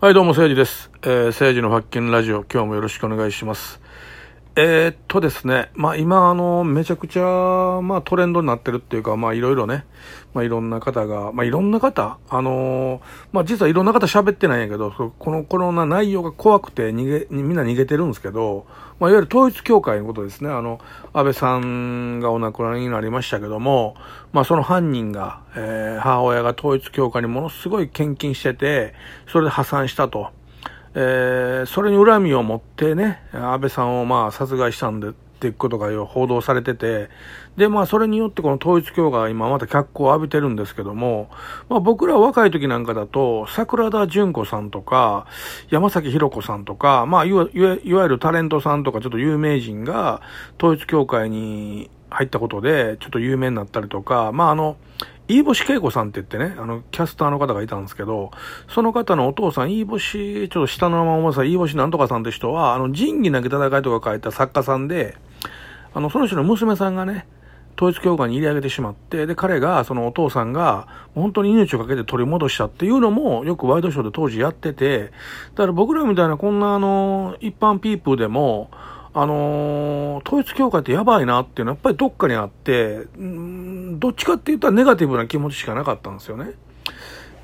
はい、どうも、誠治です。えー、誠治の発見ラジオ、今日もよろしくお願いします。えー、っとですね、まあ今、あの、めちゃくちゃ、まあトレンドになってるっていうか、まあいろいろね、まあいろんな方が、まあいろんな方、あのーまあ実はいろんな方喋ってないんやけど、このコロナ内容が怖くて逃げ、みんな逃げてるんですけど、まあいわゆる統一教会のことですね、あの、安倍さんがお亡くなりになりましたけども、まあその犯人が、えー母親が統一教会にものすごい献金してて、それで破産したと。えーそれに恨みを持ってね、安倍さんをまあ殺害したんで、っていうことが報道されてて、で、まあそれによってこの統一教会が今また脚光を浴びてるんですけども、まあ僕ら若い時なんかだと、桜田淳子さんとか、山崎弘子さんとか、まあいわいわゆるタレントさんとかちょっと有名人が統一教会に入ったことでちょっと有名になったりとか、まああの、飯星恵子さんって言ってね、あの、キャスターの方がいたんですけど、その方のお父さん、飯星、ちょっと下の名前を思い出した飯星なんとかさんって人は、あの、仁義なき戦いとか書いた作家さんで、あの、その人の娘さんがね、統一教会に入れ上げてしまって、で、彼が、そのお父さんが、本当に命をかけて取り戻したっていうのも、よくワイドショーで当時やってて、だから僕らみたいなこんなあの、一般ピープルでも、あのー統一教会ってやばいなっていうのはやっぱりどっかにあって、うんどっちかって言ったらネガティブな気持ちしかなかったんですよね。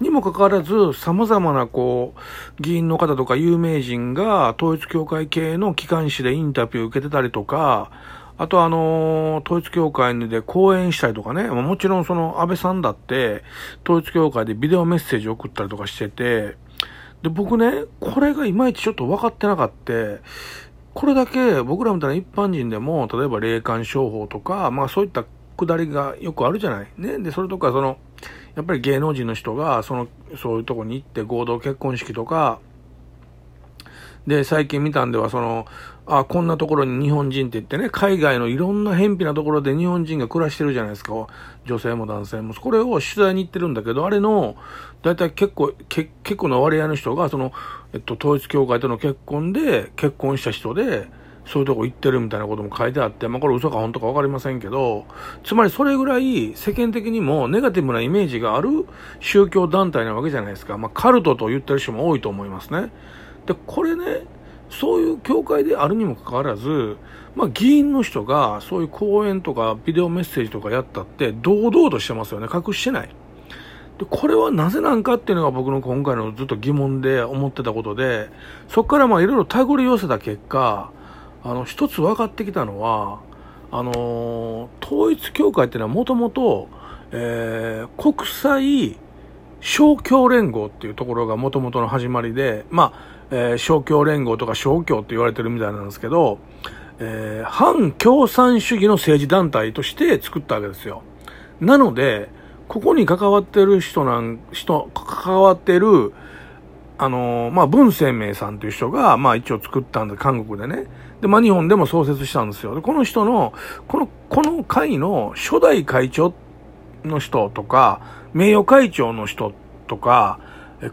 にもかかわらず、様々なこう、議員の方とか有名人が統一教会系の機関紙でインタビュー受けてたりとか、あとあのー統一教会で講演したりとかね、もちろんその安倍さんだって、統一教会でビデオメッセージ送ったりとかしてて、で、僕ね、これがいまいちちょっと分かってなかった。これだけ僕らみたいな一般人でも、例えば霊感商法とか、まあそういったくだりがよくあるじゃない。ね。で、それとかその、やっぱり芸能人の人が、その、そういうとこに行って合同結婚式とか、で、最近見たんでは、その、あ、こんなところに日本人って言ってね、海外のいろんな偏僻なところで日本人が暮らしてるじゃないですか。女性も男性も。これを取材に行ってるんだけど、あれの、だいたい結構、け結構な割合の人が、その、えっと、統一教会との結婚で、結婚した人で、そういうとこ行ってるみたいなことも書いてあって、まあこれ嘘か本当かわかりませんけど、つまりそれぐらい世間的にもネガティブなイメージがある宗教団体なわけじゃないですか。まあカルトと言ってる人も多いと思いますね。で、これね、そういう教会であるにもかかわらず、まあ議員の人がそういう講演とかビデオメッセージとかやったって堂々としてますよね。隠してない。で、これはなぜなんかっていうのが僕の今回のずっと疑問で思ってたことで、そこからまあいろいろ手繰り寄せた結果、あの、一つ分かってきたのは、あのー統一教会っていうのはもともと、えー国際勝共連合っていうところがもともとの始まりで、まあ、えー勝共連合とか勝共って言われてるみたいなんですけど、えー反共産主義の政治団体として作ったわけですよ。なので、ここに関わってる人なん、人、関わってる、あのーまあ、文鮮明さんという人が、まあ、一応作ったんで、韓国でね。で、まあ、日本でも創設したんですよ。で、この人の、この、この会の初代会長っての人とか、名誉会長の人とか、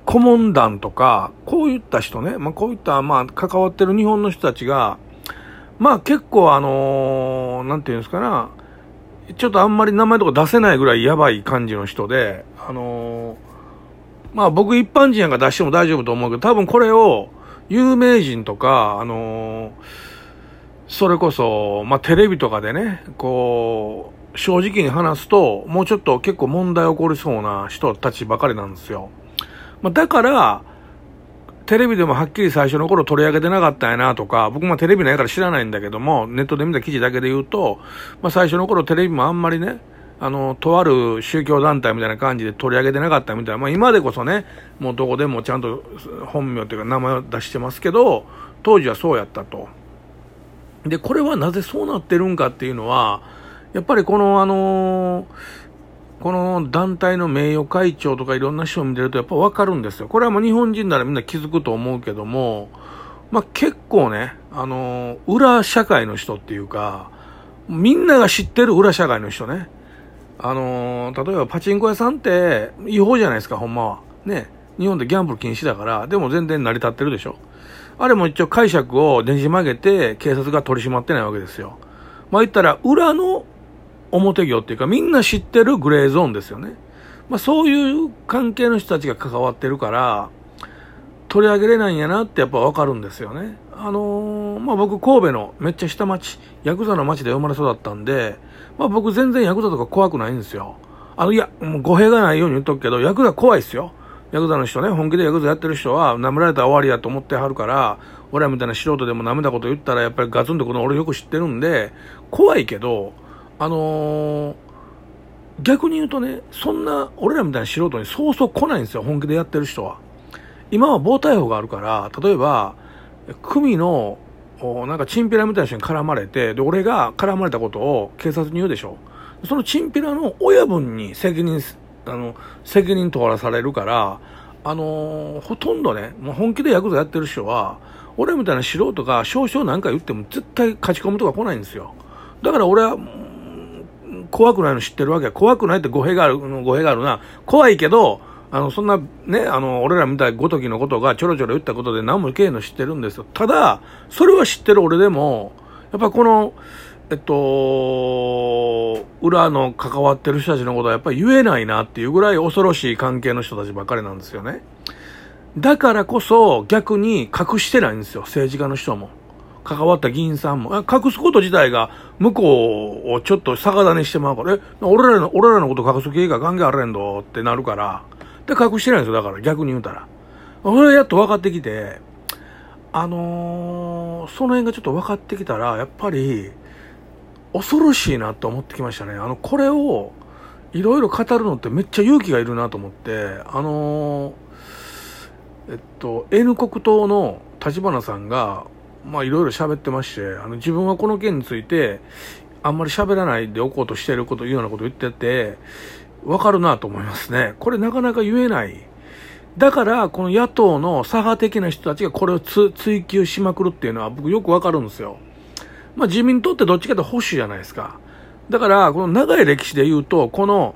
顧問団とか、こういった人ね、まあ、こういった、まあ、関わってる日本の人たちが、まあ、結構あのーなんていうんですかな、ちょっとあんまり名前とか出せないぐらいやばい感じの人で、あのーまあ僕一般人やから出しても大丈夫と思うけど、多分これを有名人とか、あのーそれこそ、まあテレビとかでね、こう、正直に話すと、もうちょっと結構問題起こりそうな人たちばかりなんですよ。まあだから、テレビでもはっきり最初の頃取り上げてなかったんやなとか、僕もテレビないから知らないんだけども、ネットで見た記事だけで言うと、まあ最初の頃テレビもあんまりね、あの、とある宗教団体みたいな感じで取り上げてなかったみたいな、まあ今でこそね、もうどこでもちゃんと本名というか名前を出してますけど、当時はそうやったと。で、これはなぜそうなってるんかっていうのは、やっぱりこのあのこの団体の名誉会長とかいろんな人を見てるとやっぱわかるんですよ。これはもう日本人ならみんな気づくと思うけども、まあ結構ね、あの裏社会の人っていうか、みんなが知ってる裏社会の人ね。あの例えばパチンコ屋さんって違法じゃないですか、ほんまは。ね。日本でギャンブル禁止だから、でも全然成り立ってるでしょ。あれも一応解釈をねじ曲げて警察が取り締まってないわけですよ。まあ言ったら裏の表業っていうかみんな知ってるグレーゾーンですよね。まあそういう関係の人たちが関わってるから、取り上げれないんやなってやっぱ分かるんですよね。あのー、まあ、僕神戸のめっちゃ下町、ヤクザの町で生まれ育ったんで、まあ、僕全然ヤクザとか怖くないんですよ。あの、いや、もう語弊がないように言っとくけど、ヤクザ怖いっすよ。ヤクザの人ね、本気でヤクザやってる人は、舐められたら終わりやと思ってはるから、俺らみたいな素人でも舐めたこと言ったら、やっぱりガツンとこの俺よく知ってるんで、怖いけど、あのー、逆に言うとね、そんな、俺らみたいな素人にそうそう来ないんですよ、本気でやってる人は。今は防逮法があるから、例えば、組の、なんかチンピラみたいな人に絡まれて、で、俺が絡まれたことを警察に言うでしょ。そのチンピラの親分に責任、あの、責任取らされるから、あのー、ほとんどね、もう本気でヤクザやってる人は、俺みたいな素人が少々なんか言っても絶対勝ち込むとか来ないんですよ。だから俺は、怖くないの知ってるわけや。怖くないって語弊がある、語弊があるな。怖いけど、あの、そんな、ね、あの、俺らみたいごときのことがちょろちょろ言ったことで何もいけんの知ってるんですよ。ただ、それは知ってる俺でも、やっぱこの、えっと、裏の関わってる人たちのことはやっぱり言えないなっていうぐらい恐ろしい関係の人たちばっかりなんですよね。だからこそ逆に隠してないんですよ、政治家の人も。関わった議員さんも。隠すこと自体が向こうをちょっと逆立にしてまうから、え、俺らの、俺らのこと隠す気が関係あれんどってなるから。で、隠してないんですよ、だから逆に言うたら。それやっと分かってきて、あのー、その辺がちょっと分かってきたら、やっぱり、恐ろしいなと思ってきましたね。あの、これを、いろいろ語るのってめっちゃ勇気がいるなと思って、あのー、えっと、N 国党の立花さんが、まあいろいろ喋ってまして、あの、自分はこの件について、あんまり喋らないでおこうとしてること、いうようなこと言ってて、わかるなと思いますね。これなかなか言えない。だから、この野党の左派的な人たちがこれを追求しまくるっていうのは僕よくわかるんですよ。まあ自民党ってどっちかと保守じゃないですか。だから、この長い歴史で言うと、この、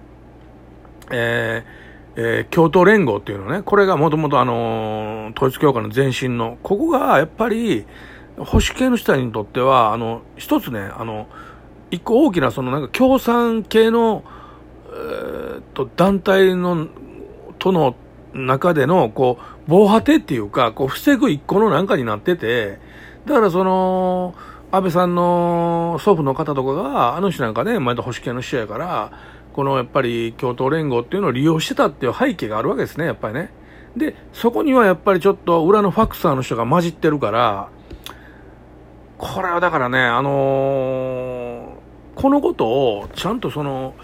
えー、えー、共闘連合っていうのね、これがもともとあのー、統一教会の前身の、ここがやっぱり、保守系の人にとっては、あの、一つね、あの、一個大きなそのなんか共産系の、えー、と、団体の、との中での、こう、防波堤っていうか、こう、防ぐ一個のなんかになってて、だからその、安倍さんの祖父の方とかが、あの人なんかね、前と保守系の人やから、このやっぱり共闘連合っていうのを利用してたっていう背景があるわけですね、やっぱりね。で、そこにはやっぱりちょっと裏のファクサーの人が混じってるから、これはだからね、あのー、このことをちゃんとその、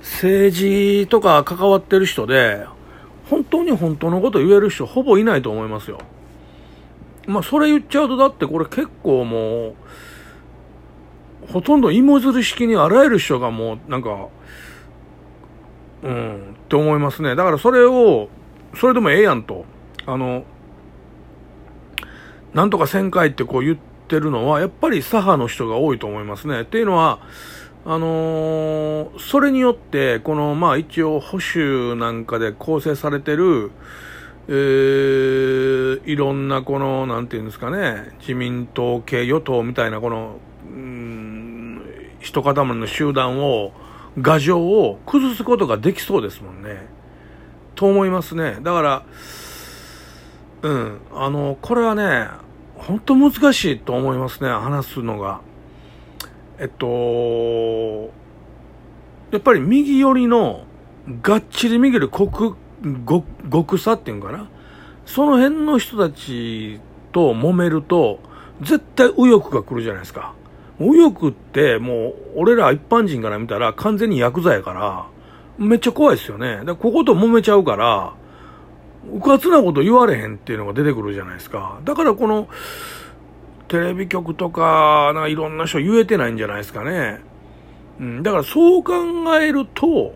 政治とか関わってる人で、本当に本当のこと言える人ほぼいないと思いますよ。まあ、それ言っちゃうと、だってこれ結構もう、ほとんど芋づる式にあらゆる人がもう、なんか、うん、って思いますね。だからそれを、それでもええやんと。あの、なんとか1000回ってこう言ってるのは、やっぱり左派の人が多いと思いますね。っていうのは、あのー、それによって、この、まあ一応保守なんかで構成されてる、えー、いろんなこの、なんていうんですかね、自民党系与党みたいなこの、うん、一塊の集団を、牙城を崩すことができそうですもんね。と思いますね。だから、うん、あの、これはね、本当難しいと思いますね、話すのが。えっと、やっぱり右寄りの、がっちり右で極、極、極さっていうんかな。その辺の人たちと揉めると、絶対右翼が来るじゃないですか。右翼ってもう、俺ら一般人から見たら完全に薬剤やから、めっちゃ怖いですよね。で、ここと揉めちゃうから、うかつなこと言われへんっていうのが出てくるじゃないですか。だからこの、テレビ局とか、なんかいろんな人言えてないんじゃないですかね。うん、だからそう考えると、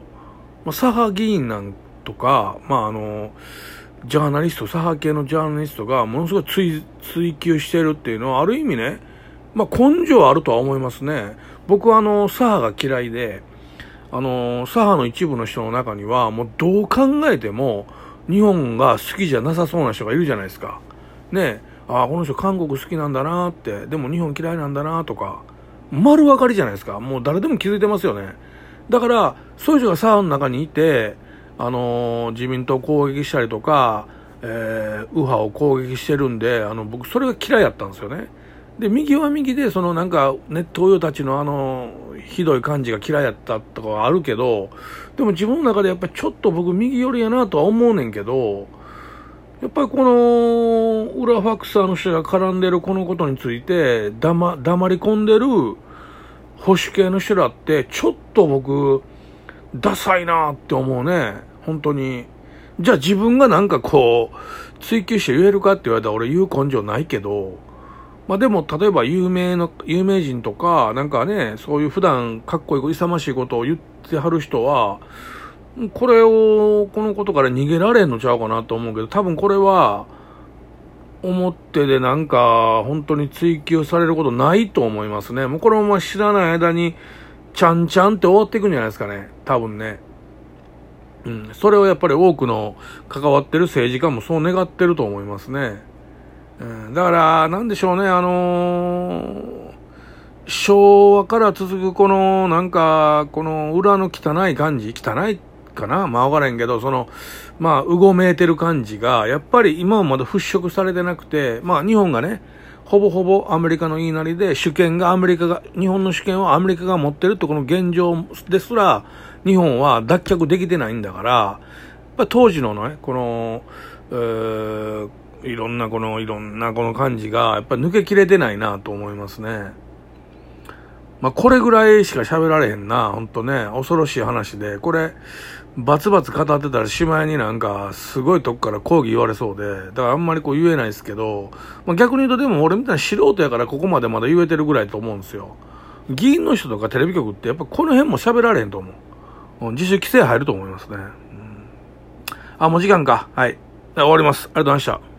まあ、左派議員なんとか、まああの、ジャーナリスト、左派系のジャーナリストがものすごい追追求してるっていうのは、ある意味ね、まあ根性あるとは思いますね。僕はあの、左派が嫌いで、あの、左派の一部の人の中には、もうどう考えても、日本が好きじゃなさそうな人がいるじゃないですか。ねああ、この人韓国好きなんだなって、でも日本嫌いなんだなとか、丸分かりじゃないですか。もう誰でも気づいてますよね。だから、そういう人がサーの中にいて、あのー、自民党攻撃したりとか、えー、右派を攻撃してるんで、あの、僕それが嫌いやったんですよね。で、右は右で、そのなんか、ネット用たちのあの、ひどい感じが嫌いやったとかはあるけど、でも自分の中でやっぱりちょっと僕右寄りやなとは思うねんけど、やっぱりこの、裏ファクサーの人が絡んでるこのことについて、黙、黙り込んでる保守系の人らって、ちょっと僕、ダサいなって思うね。本当に。じゃあ自分がなんかこう、追求して言えるかって言われたら俺言う根性ないけど、まあでも、例えば有名の、有名人とか、なんかね、そういう普段かっこいい、勇ましいことを言ってはる人は、これを、このことから逃げられんのちゃうかなと思うけど、多分これは、表でなんか、本当に追求されることないと思いますね。もうこのまま知らない間に、ちゃんちゃんって終わっていくんじゃないですかね。多分ね。うん。それをやっぱり多くの関わってる政治家もそう願ってると思いますね。うん、だから、なんでしょうね、あのー、昭和から続くこの、なんか、この裏の汚い感じ、汚いかな？まあわからへんけど、その、まあ、うごめいてる感じが、やっぱり今はまだ払拭されてなくて、まあ日本がね、ほぼほぼアメリカの言いなりで、主権がアメリカが、日本の主権をアメリカが持ってるってこの現状ですら、日本は脱却できてないんだから、やっぱ当時のね、この、えー、いろんなこの、いろんなこの感じが、やっぱ抜けきれてないなと思いますね。まあ、これぐらいしか喋られへんな、ほんとね。恐ろしい話で。これ、バツバツ語ってたらしまいになんか、すごいとこから抗議言われそうで、だからあんまりこう言えないですけど、まあ、逆に言うとでも俺みたいな素人やからここまでまだ言えてるぐらいと思うんですよ。議員の人とかテレビ局ってやっぱこの辺も喋られへんと思う。自主規制入ると思いますね。うん、あ、もう時間か。はい。終わります。ありがとうございました。